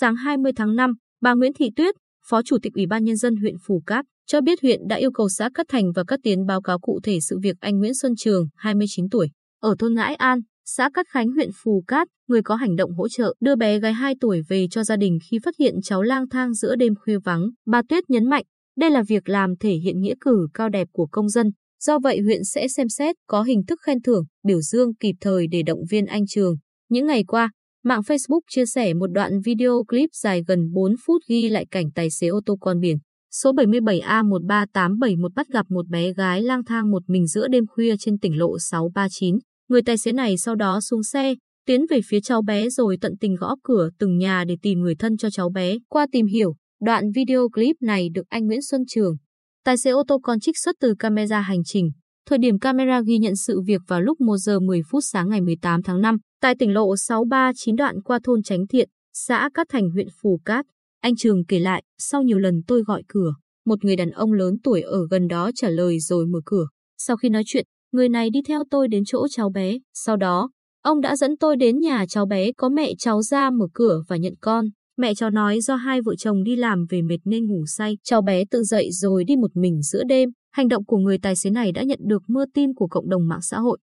sáng 20 tháng 5, bà Nguyễn Thị Tuyết, Phó Chủ tịch Ủy ban Nhân dân huyện Phù Cát, cho biết huyện đã yêu cầu xã Cát Thành và Cát Tiến báo cáo cụ thể sự việc anh Nguyễn Xuân Trường, 29 tuổi, ở thôn Ngãi An, xã Cát Khánh huyện Phù Cát, người có hành động hỗ trợ đưa bé gái 2 tuổi về cho gia đình khi phát hiện cháu lang thang giữa đêm khuya vắng. Bà Tuyết nhấn mạnh, đây là việc làm thể hiện nghĩa cử cao đẹp của công dân. Do vậy huyện sẽ xem xét có hình thức khen thưởng, biểu dương kịp thời để động viên anh Trường. Những ngày qua, mạng Facebook chia sẻ một đoạn video clip dài gần 4 phút ghi lại cảnh tài xế ô tô con biển. Số 77A13871 bắt gặp một bé gái lang thang một mình giữa đêm khuya trên tỉnh lộ 639. Người tài xế này sau đó xuống xe, tiến về phía cháu bé rồi tận tình gõ cửa từng nhà để tìm người thân cho cháu bé. Qua tìm hiểu, đoạn video clip này được anh Nguyễn Xuân Trường, tài xế ô tô con trích xuất từ camera hành trình. Thời điểm camera ghi nhận sự việc vào lúc 1 giờ 10 phút sáng ngày 18 tháng 5, tại tỉnh lộ 639 đoạn qua thôn Tránh Thiện, xã Cát Thành huyện Phù Cát. Anh Trường kể lại, sau nhiều lần tôi gọi cửa, một người đàn ông lớn tuổi ở gần đó trả lời rồi mở cửa. Sau khi nói chuyện, người này đi theo tôi đến chỗ cháu bé. Sau đó, ông đã dẫn tôi đến nhà cháu bé có mẹ cháu ra mở cửa và nhận con. Mẹ cháu nói do hai vợ chồng đi làm về mệt nên ngủ say. Cháu bé tự dậy rồi đi một mình giữa đêm. Hành động của người tài xế này đã nhận được mưa tin của cộng đồng mạng xã hội.